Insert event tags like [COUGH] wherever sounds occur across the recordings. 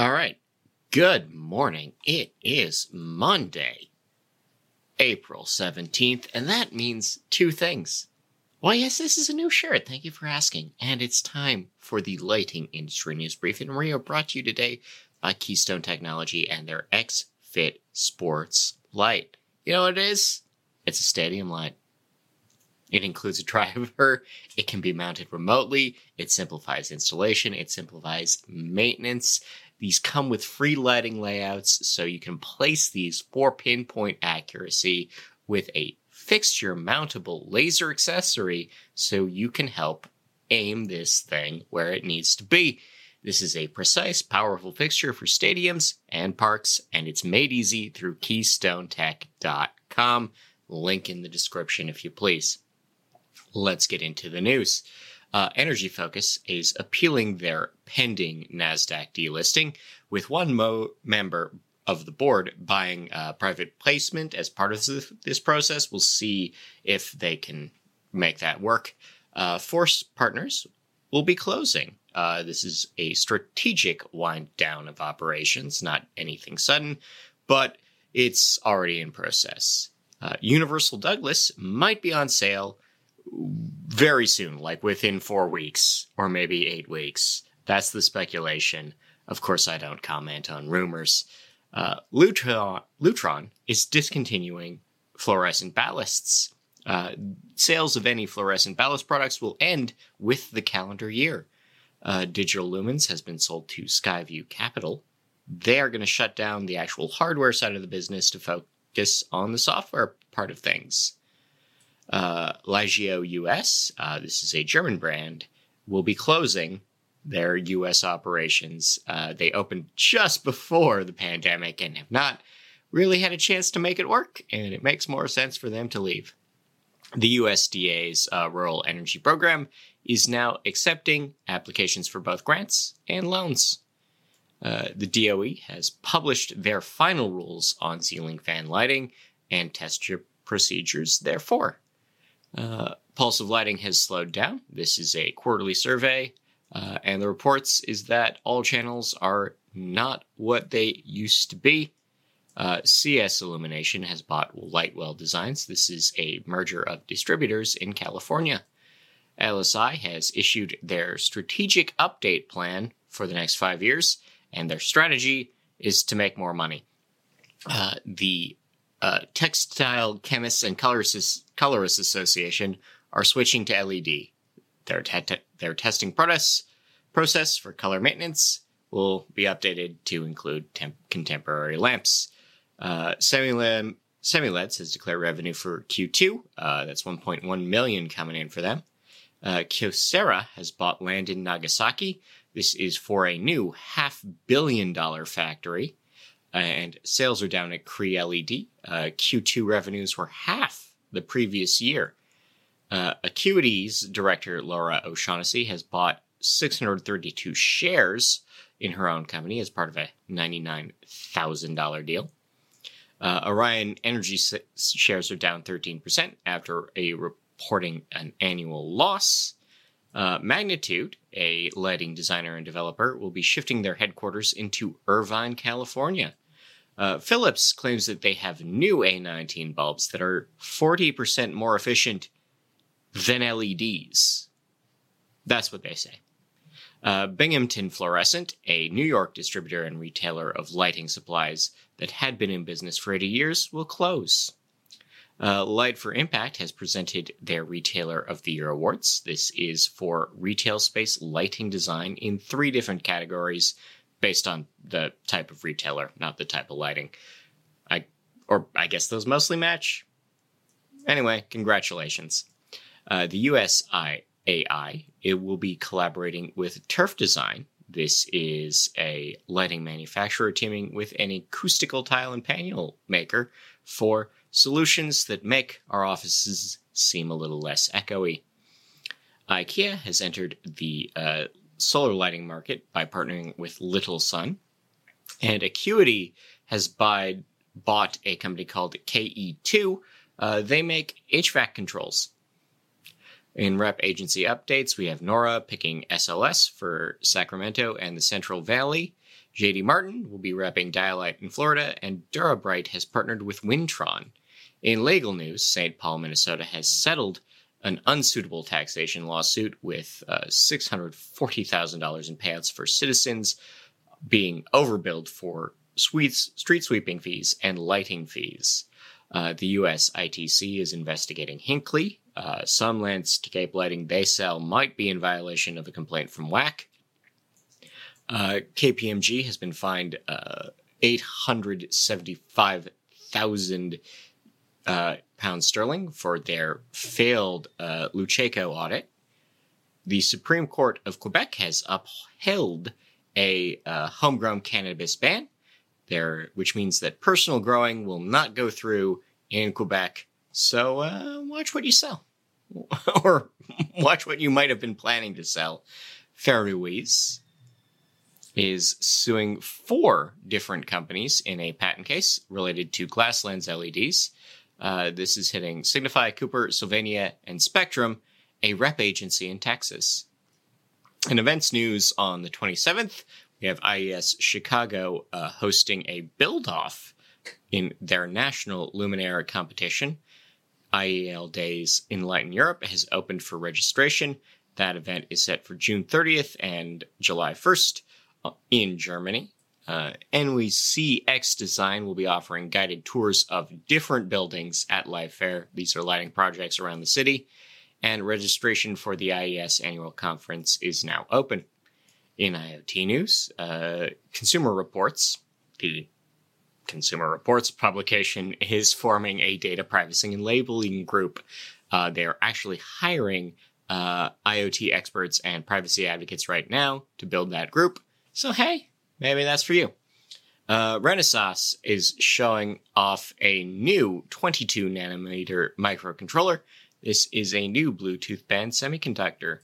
All right. Good morning. It is Monday, April 17th, and that means two things. Well, yes, this is a new shirt. Thank you for asking. And it's time for the lighting industry news brief. And are brought to you today by Keystone Technology and their X Fit Sports light. You know what it is? It's a stadium light. It includes a [LAUGHS] driver. It can be mounted remotely. It simplifies installation. It simplifies maintenance. These come with free lighting layouts, so you can place these for pinpoint accuracy with a fixture mountable laser accessory so you can help aim this thing where it needs to be. This is a precise, powerful fixture for stadiums and parks, and it's made easy through KeystoneTech.com. Link in the description if you please. Let's get into the news. Uh, Energy Focus is appealing their pending NASDAQ delisting, with one mo- member of the board buying a private placement as part of this, this process. We'll see if they can make that work. Uh, Force Partners will be closing. Uh, this is a strategic wind down of operations, not anything sudden, but it's already in process. Uh, Universal Douglas might be on sale very soon, like within four weeks or maybe eight weeks. That's the speculation. Of course, I don't comment on rumors. Uh, Lutron, Lutron is discontinuing fluorescent ballasts. Uh, sales of any fluorescent ballast products will end with the calendar year. Uh, Digital Lumens has been sold to Skyview Capital. They are going to shut down the actual hardware side of the business to focus on the software part of things. Uh, Ligeo US, uh, this is a German brand, will be closing their US operations. Uh, they opened just before the pandemic and have not really had a chance to make it work, and it makes more sense for them to leave. The USDA's uh, Rural Energy Program is now accepting applications for both grants and loans. Uh, the DOE has published their final rules on ceiling fan lighting and test procedures, therefore. Uh, Pulse of Lighting has slowed down. This is a quarterly survey, uh, and the reports is that all channels are not what they used to be. Uh, CS Illumination has bought Lightwell Designs. This is a merger of distributors in California. LSI has issued their strategic update plan for the next five years, and their strategy is to make more money. Uh, the uh, Textile Chemists and Colorists, Colorists Association are switching to LED. Their, te- their testing process, process for color maintenance will be updated to include temp- contemporary lamps. Uh, Semileds has declared revenue for Q2. Uh, that's 1.1 million coming in for them. Uh, Kyocera has bought land in Nagasaki. This is for a new half billion dollar factory and sales are down at Cree LED. Uh, Q2 revenues were half the previous year. Uh, Acuity's director Laura O'Shaughnessy has bought 632 shares in her own company as part of a $99,000 deal. Uh, Orion Energy shares are down 13% after a reporting an annual loss. Uh, Magnitude, a lighting designer and developer, will be shifting their headquarters into Irvine, California. Uh, Philips claims that they have new A19 bulbs that are 40% more efficient than LEDs. That's what they say. Uh, Binghamton Fluorescent, a New York distributor and retailer of lighting supplies that had been in business for 80 years, will close. Uh, Light for Impact has presented their Retailer of the Year awards. This is for retail space lighting design in three different categories based on the type of retailer, not the type of lighting. I or I guess those mostly match. Anyway, congratulations. Uh, the USIAI it will be collaborating with Turf Design. This is a lighting manufacturer teaming with an acoustical tile and panel maker for solutions that make our offices seem a little less echoey. IKEA has entered the uh, solar lighting market by partnering with Little Sun, and Acuity has buy, bought a company called KE2. Uh, they make HVAC controls. In rep agency updates, we have Nora picking SLS for Sacramento and the Central Valley. JD Martin will be repping Dialight in Florida, and Durabright has partnered with Wintron. In legal news, St. Paul, Minnesota has settled an unsuitable taxation lawsuit with uh, $640,000 in payouts for citizens being overbilled for sweets, street sweeping fees and lighting fees. Uh, the U.S. ITC is investigating Hinkley. Uh, some landscape lighting they sell might be in violation of a complaint from WAC. Uh, KPMG has been fined uh, 875,000 uh, pounds sterling for their failed uh, Luceco audit. The Supreme Court of Quebec has upheld a uh, homegrown cannabis ban, there, which means that personal growing will not go through in Quebec. So uh, watch what you sell, [LAUGHS] or watch what you might have been planning to sell. Fairways is suing four different companies in a patent case related to glass lens LEDs. Uh, this is hitting Signify, Cooper, Sylvania, and Spectrum, a rep agency in Texas. In events news on the 27th, we have IES Chicago uh, hosting a build off in their national Luminaire competition. IEL Days Enlighten Europe has opened for registration. That event is set for June 30th and July 1st uh, in Germany. Uh, NWC X Design will be offering guided tours of different buildings at LightFair. These are lighting projects around the city and registration for the IES annual conference is now open. In IoT news, uh, Consumer Reports, the Consumer Reports publication, is forming a data privacy and labeling group. Uh, they are actually hiring uh, IoT experts and privacy advocates right now to build that group. So, hey, maybe that's for you. Uh, Renesas is showing off a new 22 nanometer microcontroller this is a new Bluetooth band semiconductor.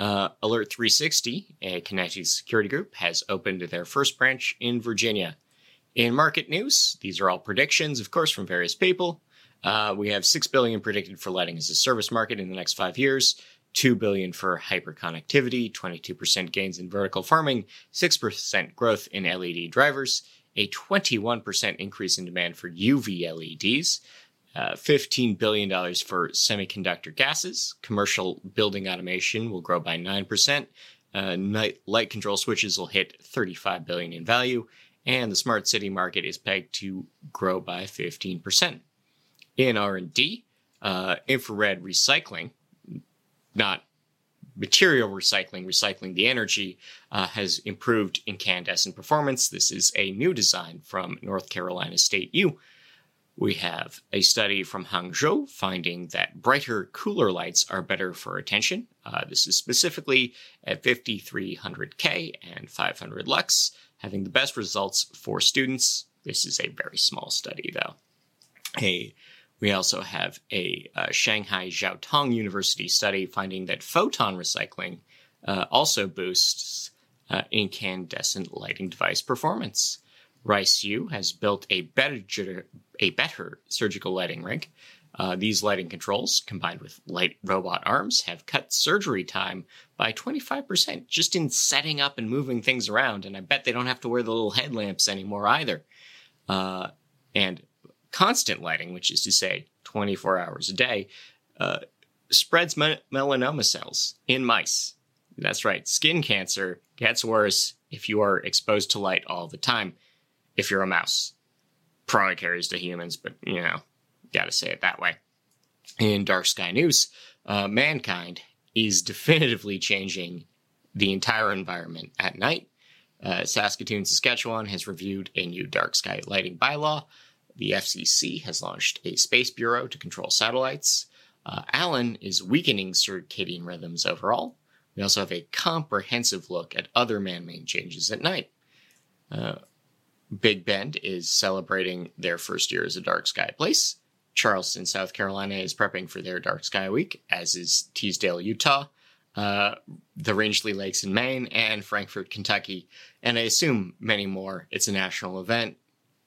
Uh, Alert 360, a connected security group, has opened their first branch in Virginia. In market news, these are all predictions, of course, from various people. Uh, we have six billion predicted for lighting as a service market in the next five years, two billion for hyperconnectivity, 22% gains in vertical farming, 6% growth in LED drivers, a 21% increase in demand for UV LEDs, uh, $15 billion for semiconductor gases. Commercial building automation will grow by 9%. Uh, night, light control switches will hit 35 billion in value, and the smart city market is pegged to grow by 15%. In R&D, uh, infrared recycling, not material recycling, recycling the energy, uh, has improved incandescent performance. This is a new design from North Carolina State U we have a study from Hangzhou finding that brighter, cooler lights are better for attention. Uh, this is specifically at 5300K and 500 lux, having the best results for students. This is a very small study, though. A we also have a uh, Shanghai Jiao Tong University study finding that photon recycling uh, also boosts uh, incandescent lighting device performance. RICE-U has built a better, a better surgical lighting rig. Uh, these lighting controls, combined with light robot arms, have cut surgery time by 25% just in setting up and moving things around. And I bet they don't have to wear the little headlamps anymore either. Uh, and constant lighting, which is to say 24 hours a day, uh, spreads me- melanoma cells in mice. That's right, skin cancer gets worse if you are exposed to light all the time if you're a mouse. Probably carries to humans, but you know, gotta say it that way. In Dark Sky News, uh, mankind is definitively changing the entire environment at night. Uh, Saskatoon, Saskatchewan has reviewed a new dark sky lighting bylaw. The FCC has launched a space bureau to control satellites. Uh, ALAN is weakening circadian rhythms overall. We also have a comprehensive look at other man made changes at night. Uh, Big Bend is celebrating their first year as a dark sky place. Charleston, South Carolina is prepping for their dark sky week, as is Teasdale, Utah, uh, the Rangeley Lakes in Maine, and Frankfort, Kentucky, and I assume many more. It's a national event.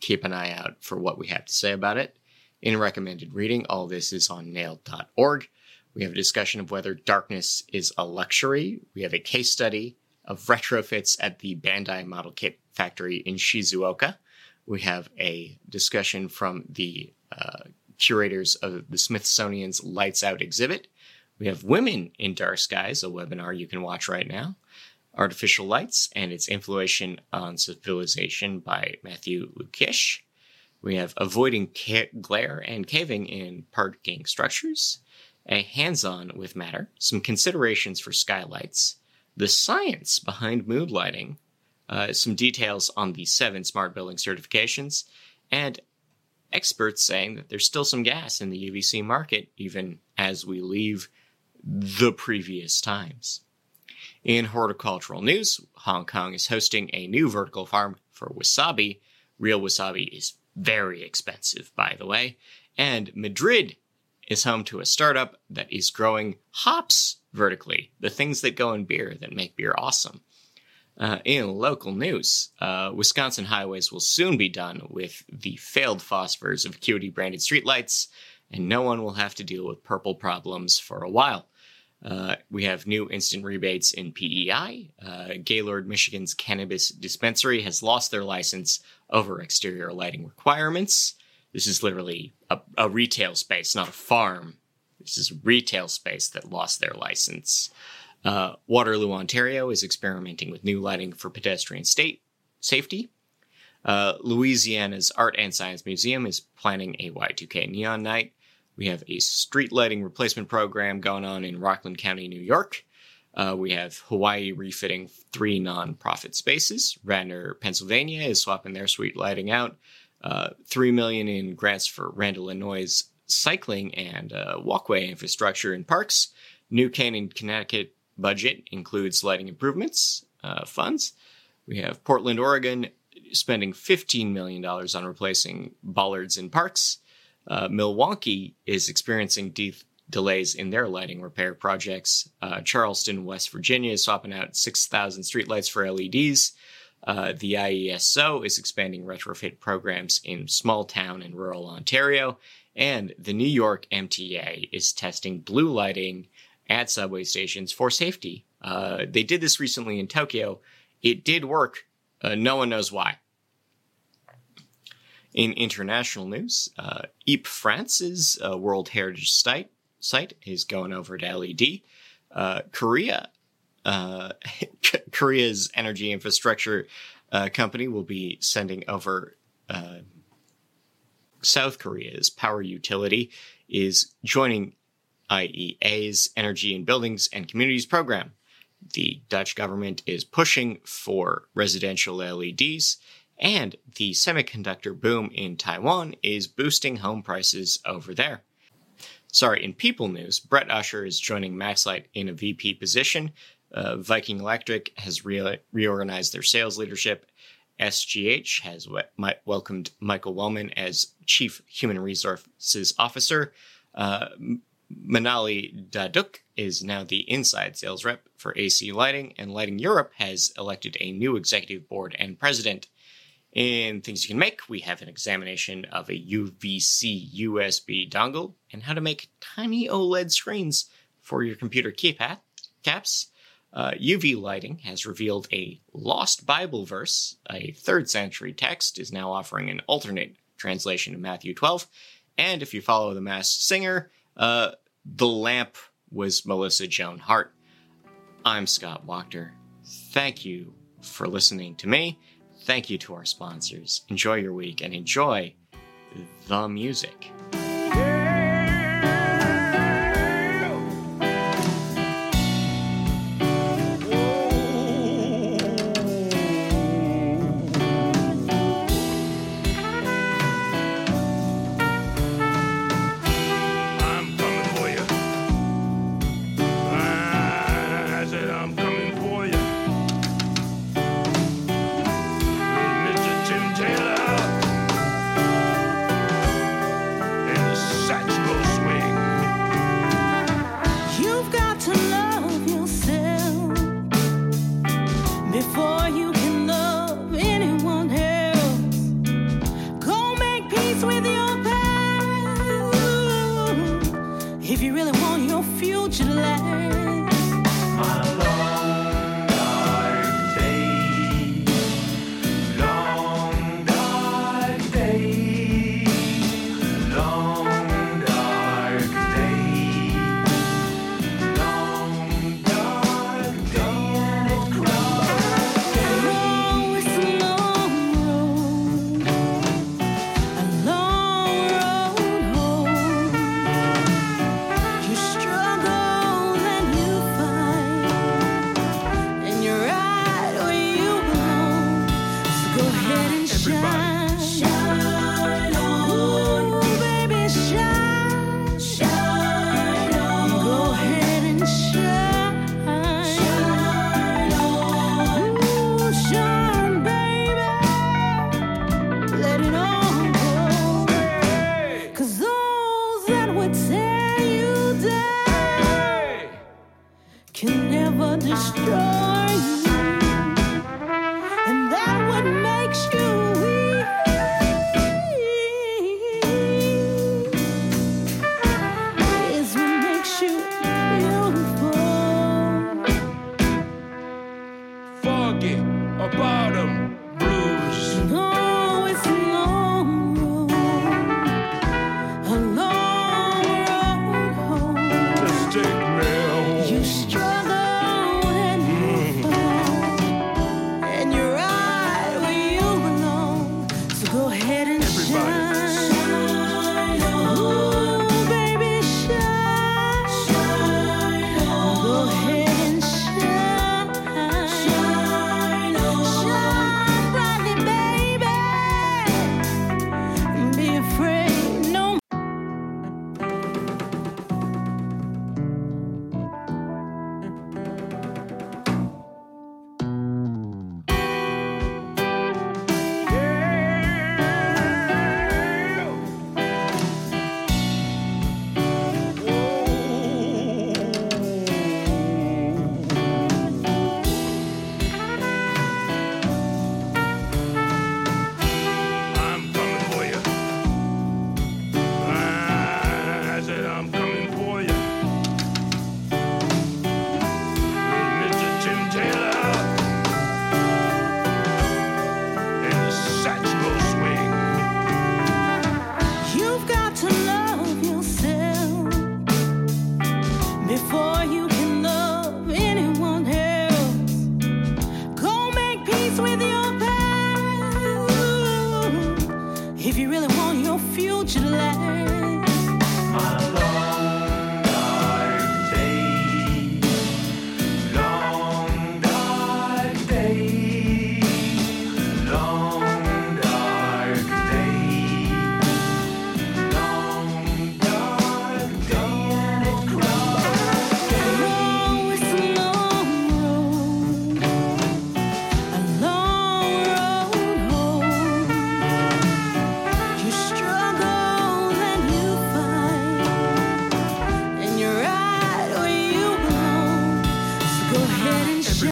Keep an eye out for what we have to say about it. In recommended reading, all this is on naild.org. We have a discussion of whether darkness is a luxury. We have a case study of retrofits at the Bandai Model Kit factory in Shizuoka. We have a discussion from the uh, curators of the Smithsonian's Lights Out exhibit. We have Women in Dark Skies, a webinar you can watch right now. Artificial Lights and Its Influence on Civilization by Matthew Luckiesh. We have Avoiding ca- Glare and Caving in Parking Structures. A hands on with matter, some considerations for skylights, the science behind mood lighting, uh, some details on the seven smart building certifications, and experts saying that there's still some gas in the UVC market, even as we leave the previous times. In horticultural news, Hong Kong is hosting a new vertical farm for wasabi. Real wasabi is very expensive, by the way. And Madrid is home to a startup that is growing hops vertically, the things that go in beer that make beer awesome. Uh, in local news, uh, Wisconsin highways will soon be done with the failed phosphors of Acuity branded streetlights, and no one will have to deal with purple problems for a while. Uh, we have new instant rebates in PEI. Uh, Gaylord, Michigan's cannabis dispensary has lost their license over exterior lighting requirements. This is literally a, a retail space, not a farm. This is retail space that lost their license. Uh, Waterloo, Ontario is experimenting with new lighting for pedestrian state safety. Uh, Louisiana's Art and Science Museum is planning a Y2K neon night. We have a street lighting replacement program going on in Rockland County, New York. Uh, we have Hawaii refitting three nonprofit spaces. Radnor, Pennsylvania is swapping their street lighting out. Uh, Three million in grants for Randall, Illinois cycling and uh, walkway infrastructure in parks. New Canaan, Connecticut budget includes lighting improvements uh, funds. We have Portland, Oregon spending $15 million on replacing bollards in parks. Uh, Milwaukee is experiencing de- delays in their lighting repair projects. Uh, Charleston, West Virginia is swapping out 6,000 streetlights for LEDs. Uh, the IESO is expanding retrofit programs in small town and rural Ontario. And the New York MTA is testing blue lighting at subway stations for safety. Uh, they did this recently in Tokyo. It did work. Uh, no one knows why. In international news, uh, Ypres France's uh, World Heritage Site site is going over to LED. Uh, Korea, uh, [LAUGHS] Korea's energy infrastructure uh, company will be sending over. Uh, South Korea's power utility is joining IEA's Energy in Buildings and Communities program. The Dutch government is pushing for residential LEDs and the semiconductor boom in Taiwan is boosting home prices over there. Sorry, in people news, Brett Usher is joining MaxLite in a VP position. Uh, Viking Electric has re- reorganized their sales leadership. SGH has we- welcomed Michael Wellman as Chief Human Resources Officer. Uh, Manali Daduk is now the inside sales rep for AC Lighting, and Lighting Europe has elected a new executive board and president. In things you can make, we have an examination of a UVC USB dongle and how to make tiny OLED screens for your computer keypad caps. Uh, UV lighting has revealed a lost Bible verse. A third century text is now offering an alternate translation of Matthew 12. And if you follow the Masked Singer, uh, the lamp was Melissa Joan Hart. I'm Scott Wachter. Thank you for listening to me. Thank you to our sponsors. Enjoy your week and enjoy the music.